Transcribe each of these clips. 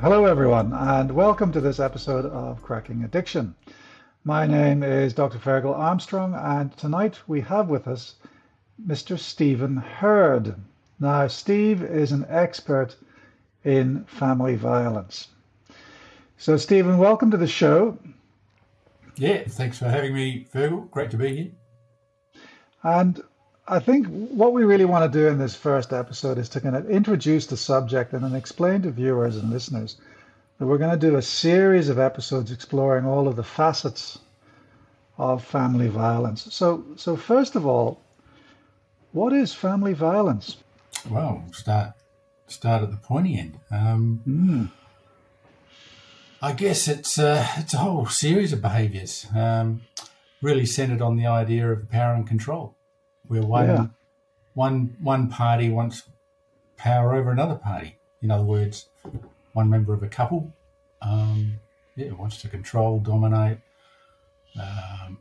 Hello, everyone, and welcome to this episode of Cracking Addiction. My name is Dr. Fergal Armstrong, and tonight we have with us Mr. Stephen Herd. Now, Steve is an expert in family violence. So, Stephen, welcome to the show. Yeah, thanks for having me, Fergal. Great to be here. And I think what we really want to do in this first episode is to kind of introduce the subject and then explain to viewers and listeners that we're going to do a series of episodes exploring all of the facets of family violence. So, so first of all, what is family violence? Well, start start at the pointy end. Um, mm. I guess it's uh, it's a whole series of behaviours, um, really centred on the idea of power and control where one yeah. one one party wants power over another party. In other words, one member of a couple, um, yeah, wants to control, dominate, um,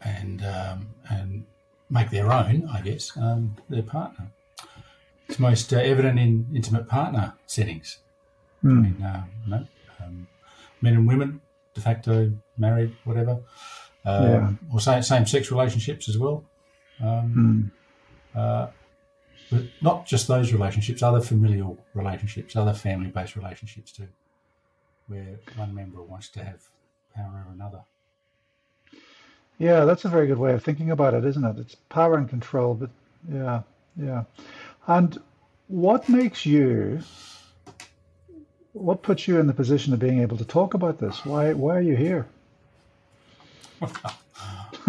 and um, and make their own, I guess, um, their partner. It's most uh, evident in intimate partner settings. Mm. I mean, uh, you know, um, men and women, de facto married, whatever, yeah. or same same sex relationships as well. Um, mm. uh, but not just those relationships, other familial relationships, other family based relationships too, where one member wants to have power over another. Yeah, that's a very good way of thinking about it, isn't it? It's power and control, but yeah, yeah. And what makes you, what puts you in the position of being able to talk about this? Why, why are you here?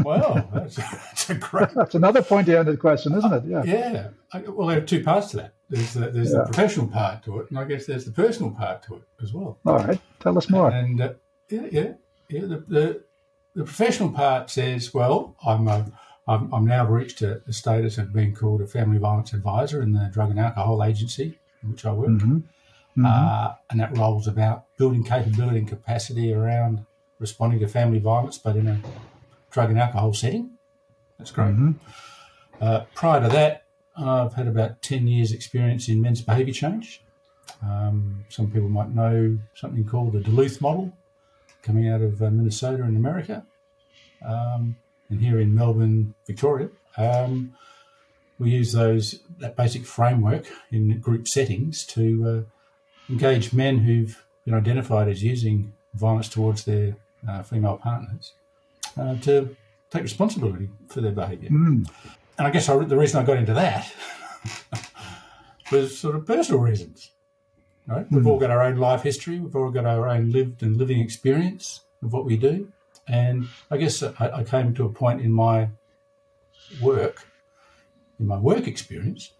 Well, that's, that's a great. that's another pointy-ended question, isn't it? Yeah. Yeah. I, well, there are two parts to that. There's the, there's yeah. the professional part to it, and I guess there's the personal part to it as well. All right, tell us more. And uh, yeah, yeah, yeah. The, the, the professional part says, well, I'm a, I'm, I'm now reached a, a, status of being called a family violence advisor in the drug and alcohol agency in which I work. Mm-hmm. Mm-hmm. Uh, and that rolls about building capability and capacity around responding to family violence, but in a drug and alcohol setting. That's great. Mm-hmm. Uh, prior to that, I've had about 10 years' experience in men's behaviour change. Um, some people might know something called the Duluth model coming out of uh, Minnesota in America. Um, and here in Melbourne, Victoria, um, we use those that basic framework in group settings to uh, engage men who've been identified as using violence towards their uh, female partners uh, to take responsibility for their behaviour. Mm. And I guess I, the reason I got into that was sort of personal reasons. Right? Mm. We've all got our own life history. We've all got our own lived and living experience of what we do. And I guess I, I came to a point in my work, in my work experience,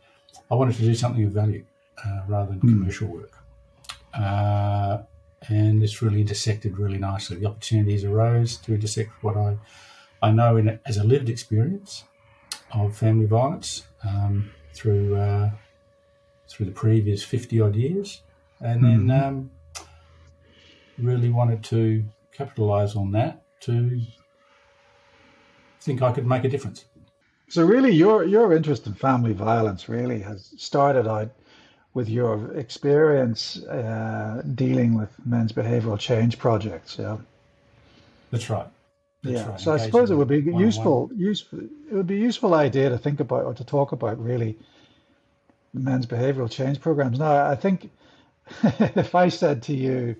I wanted to do something of value uh, rather than mm. commercial work. Uh, and this really intersected really nicely. The opportunities arose to intersect what I, I know in, as a lived experience of family violence um, through uh, through the previous fifty odd years, and then mm-hmm. um, really wanted to capitalise on that to think I could make a difference. So really, your your interest in family violence really has started out with your experience uh, dealing with men's behavioural change projects. Yeah, that's right. That's yeah, right. so I suppose it would be useful, useful. It would be a useful idea to think about or to talk about really men's behavioural change programs. Now, I think if I said to you,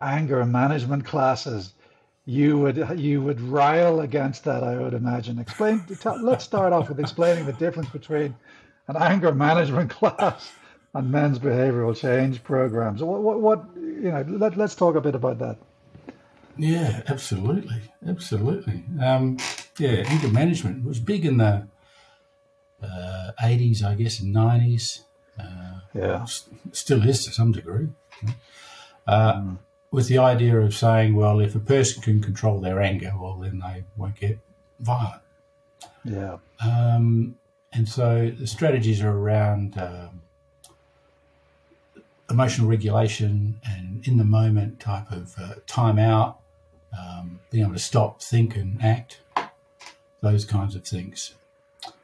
anger management classes, you would you would rile against that. I would imagine. Explain. let's start off with explaining the difference between an anger management class on men's behavioral change programs. What, what, what you know, let, let's talk a bit about that. Yeah, absolutely, absolutely. Um, yeah, anger management was big in the uh, 80s, I guess, and 90s. Uh, yeah, still is to some degree. Uh, mm. With the idea of saying, well, if a person can control their anger, well, then they won't get violent. Yeah. Um, and so the strategies are around um, emotional regulation and in the moment type of uh, time out, um, being able to stop, think, and act, those kinds of things.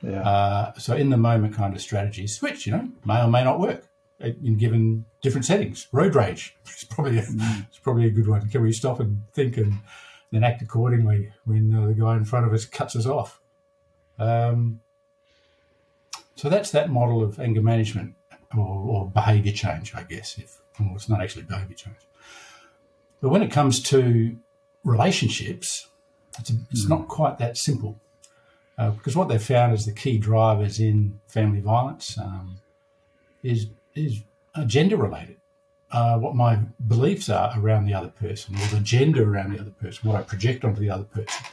Yeah. Uh, so in the moment kind of strategies, which you know may or may not work. in given different settings. Road rage is probably a, mm. it's probably a good one. Can we stop and think and then act accordingly when uh, the guy in front of us cuts us off? Um, so that's that model of anger management or, or behaviour change, I guess. If well, it's not actually behaviour change, but when it comes to relationships, it's, a, it's mm. not quite that simple. Uh, because what they've found is the key drivers in family violence um, is is gender related. Uh, what my beliefs are around the other person, or the gender around the other person, what I project onto the other person.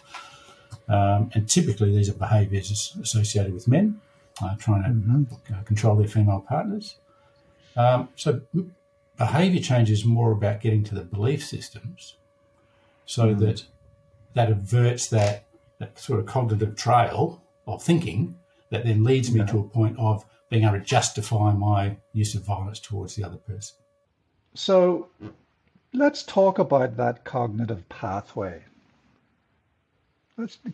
Um, and typically, these are behaviours associated with men uh, trying to mm-hmm. Uh, control their female partners. Um, so, behaviour change is more about getting to the belief systems, so mm. that that averts that that sort of cognitive trail of thinking that then leads me yeah. to a point of being able to justify my use of violence towards the other person. So let's talk about that cognitive pathway.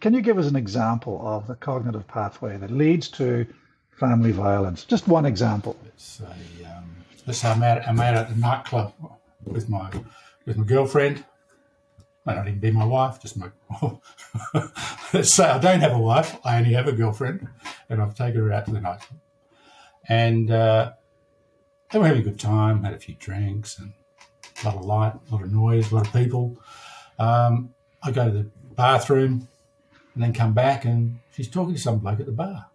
Can you give us an example of the cognitive pathway that leads to family violence? Just one example. Let's say, um, I'm out, I'm at the nightclub with my with my girlfriend may not even be my wife, just my. Let's say I don't have a wife, I only have a girlfriend, and I've taken her out to the nightclub. And uh, were having a good time, had a few drinks, and a lot of light, a lot of noise, a lot of people. Um, I go to the bathroom and then come back, and she's talking to some bloke at the bar.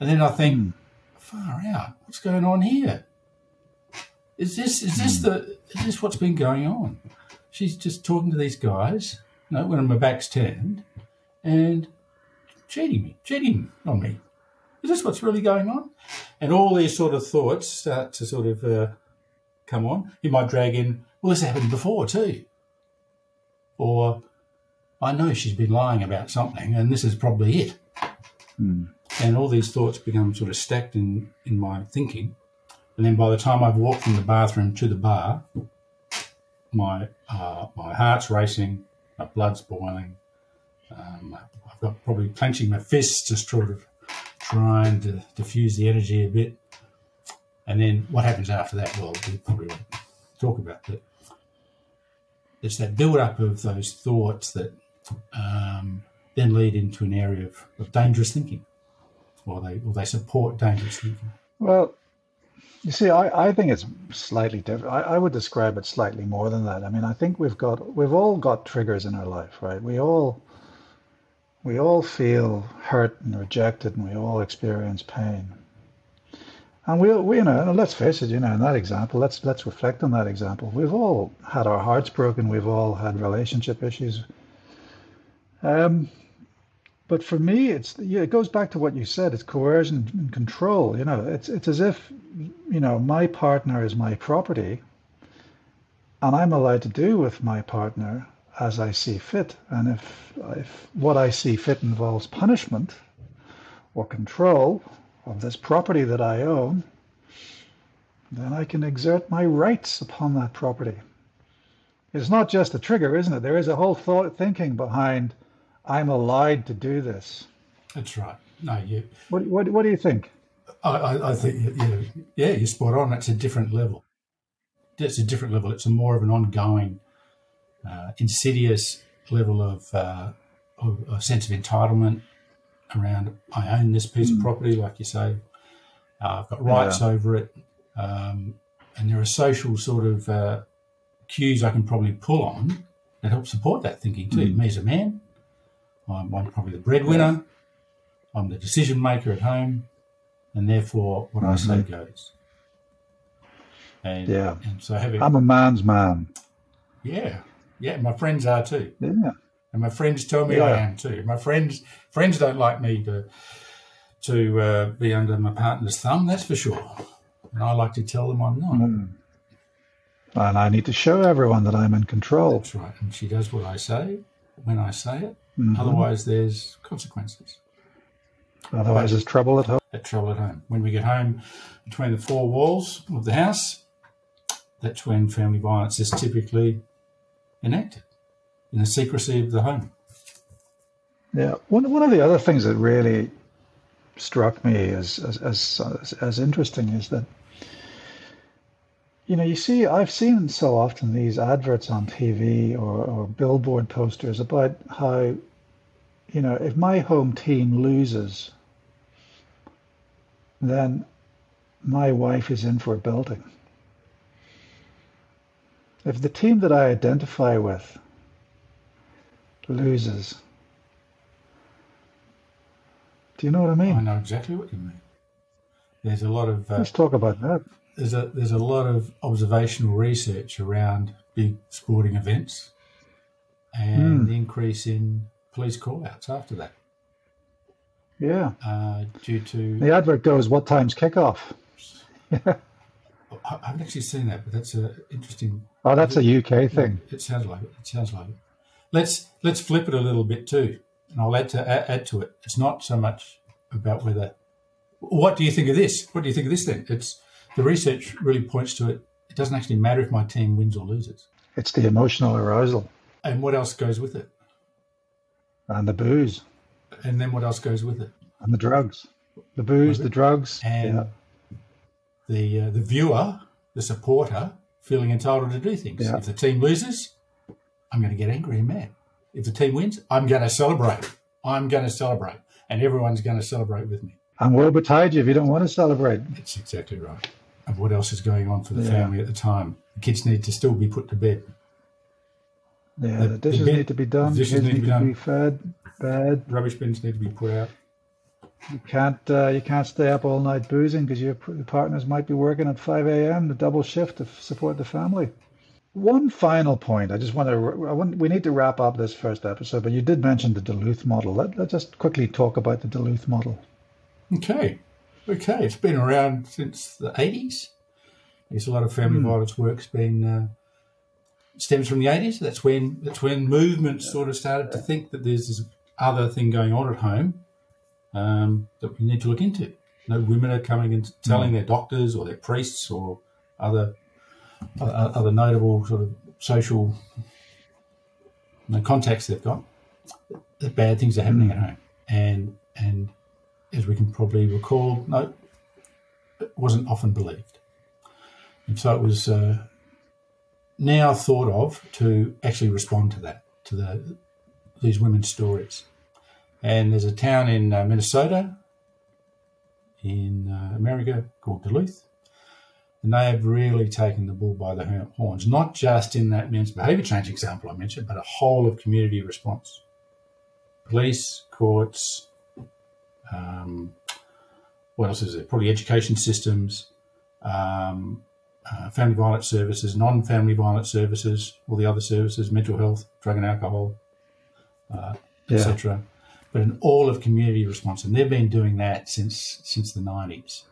And then I think, mm. far out, what's going on here? Is this is this hmm. the is this what's been going on? she's just talking to these guys, you know, when my back's turned, and cheating me, cheating on me. Is this what's really going on? And all these sort of thoughts start to sort of uh, come on. You might drag in, well, this happened before too. Or, I know she's been lying about something, and this is probably it. Hmm. And all these thoughts become sort of stacked in, in my thinking. And then by the time I've walked from the bathroom to the bar, my uh, my heart's racing, my blood's boiling. Um, I've got probably clenching my fists, just sort of trying to diffuse the energy a bit. And then what happens after that? Well, we probably won't talk about that. It's that build up of those thoughts that um, then lead into an area of, of dangerous thinking, or they or they support dangerous thinking. Well, you see, I, I think it's slightly different. I, I would describe it slightly more than that. I mean, I think we've got we've all got triggers in our life, right? We all we all feel hurt and rejected, and we all experience pain. And we, we, you know, let's face it, you know, in that example, let's let's reflect on that example. We've all had our hearts broken. We've all had relationship issues. Um, but for me, it's yeah, it goes back to what you said. It's coercion and control. You know, it's it's as if you know my partner is my property, and I'm allowed to do with my partner as I see fit. And if if what I see fit involves punishment or control of this property that I own, then I can exert my rights upon that property. It's not just a trigger, isn't it? There is a whole thought thinking behind I'm allowed to do this. That's right. No, you. What, what, what do you think? I, I think, yeah, yeah, you're spot on. It's a different level. It's a different level. It's a more of an ongoing, uh, insidious level of, uh, of, a sense of entitlement around I own this piece mm. of hmm. property, like you say. Uh, I've got rights yeah. over it. Um, and there are social sort of uh, cues I can probably pull on that help support that thinking too. Mm. Me as a man, I'm, I'm probably the breadwinner. I'm the decision maker at home, and therefore what mm-hmm. I say goes. And, yeah. And so having, I'm a man's man. Yeah. Yeah. My friends are too. Yeah. And my friends tell me yeah. I am too. My friends friends don't like me to to uh, be under my partner's thumb. That's for sure. And I like to tell them I'm not. Mm. And I need to show everyone that I'm in control. That's right. And she does what I say when I say it. Mm-hmm. Otherwise, there's consequences. Otherwise, there's trouble at home. At trouble at home. When we get home between the four walls of the house, that's when family violence is typically enacted in the secrecy of the home. Yeah. One, one of the other things that really struck me as as, as as interesting is that you know you see I've seen so often these adverts on TV or, or billboard posters about how you know if my home team loses then my wife is in for a building. If the team that I identify with loses, do you know what I mean? I know exactly what you mean. There's a lot of uh, let's talk about that. There's a there's a lot of observational research around big sporting events and mm. the increase in police call-outs after that. Yeah. Uh, due to the advert goes, "What time's kickoff?" I haven't actually seen that, but that's an interesting. Oh, that's a UK thing. It sounds like it. It sounds like it. Let's let's flip it a little bit too, and I'll add to add, to it. It's not so much about whether. What do you think of this? What do you think of this thing? It's the research really points to it. It doesn't actually matter if my team wins or loses. It's the emotional arousal. And what else goes with it? And the booze. And then what else goes with it? And the drugs. The booze, the drugs. And yeah. the uh, the viewer, the supporter, feeling entitled to do things. Yeah. If the team loses, I'm going to get angry and mad. If the team wins, I'm going to celebrate. I'm going to celebrate. And everyone's going to celebrate with me. And woe betide you if you don't want to celebrate. That's exactly right. And what else is going on for the yeah. family at the time? The kids need to still be put to bed. Yeah, the, the dishes the bed, need to be done. The dishes need, need, to be, done. be fed, bed. Rubbish bins need to be put out. You can't uh, you can't stay up all night boozing because your partners might be working at 5 a.m. the double shift to support the family. One final point. I just want to. I want, we need to wrap up this first episode, but you did mention the Duluth model. Let, let's just quickly talk about the Duluth model. Okay, okay. It's been around since the 80s. There's a lot of family mm. violence work's been uh, stems from the 80s. That's when that's when movements sort of started to think that there's this other thing going on at home um, that we need to look into. You know, women are coming and telling mm. their doctors or their priests or other other notable sort of social you know, contacts they've got that bad things are happening mm. at home. And and as we can probably recall, no, it wasn't often believed. And so it was uh, now thought of to actually respond to that, to the these women's stories. And there's a town in uh, Minnesota, in uh, America, called Duluth. And they have really taken the bull by the horns, not just in that men's behaviour change example I mentioned, but a whole of community response. Police, courts, um, what else is there? Probably education systems, um, uh, family violence services, non family violence services, all the other services, mental health, drug and alcohol, uh, yeah. etc but in all of community response, and they've been doing that since since the nineties.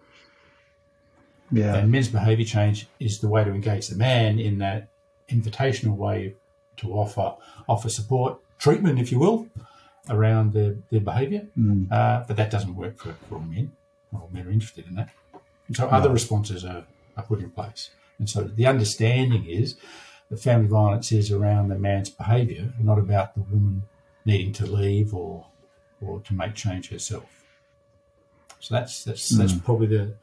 Yeah, and men's behaviour change is the way to engage the man in that invitational way to offer offer support, treatment, if you will, around their their behaviour. Mm. Uh, but that doesn't work for, for all men. Not all men are interested in that. And so no. other responses are, are put in place. And so the understanding is that family violence is around the man's behaviour, not about the woman needing to leave or or to make change herself. So that's that's mm. that's probably the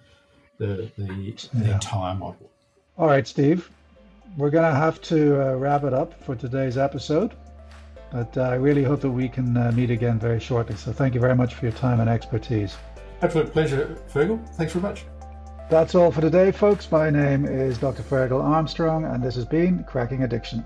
the the, the yeah. entire model. All right, Steve, we're going to have to uh, wrap it up for today's episode. But uh, I really hope that we can uh, meet again very shortly. So thank you very much for your time and expertise. Absolute pleasure, Fergal. Thanks very much. That's all for today, folks. My name is Dr. Fergal Armstrong, and this has been Cracking Addiction.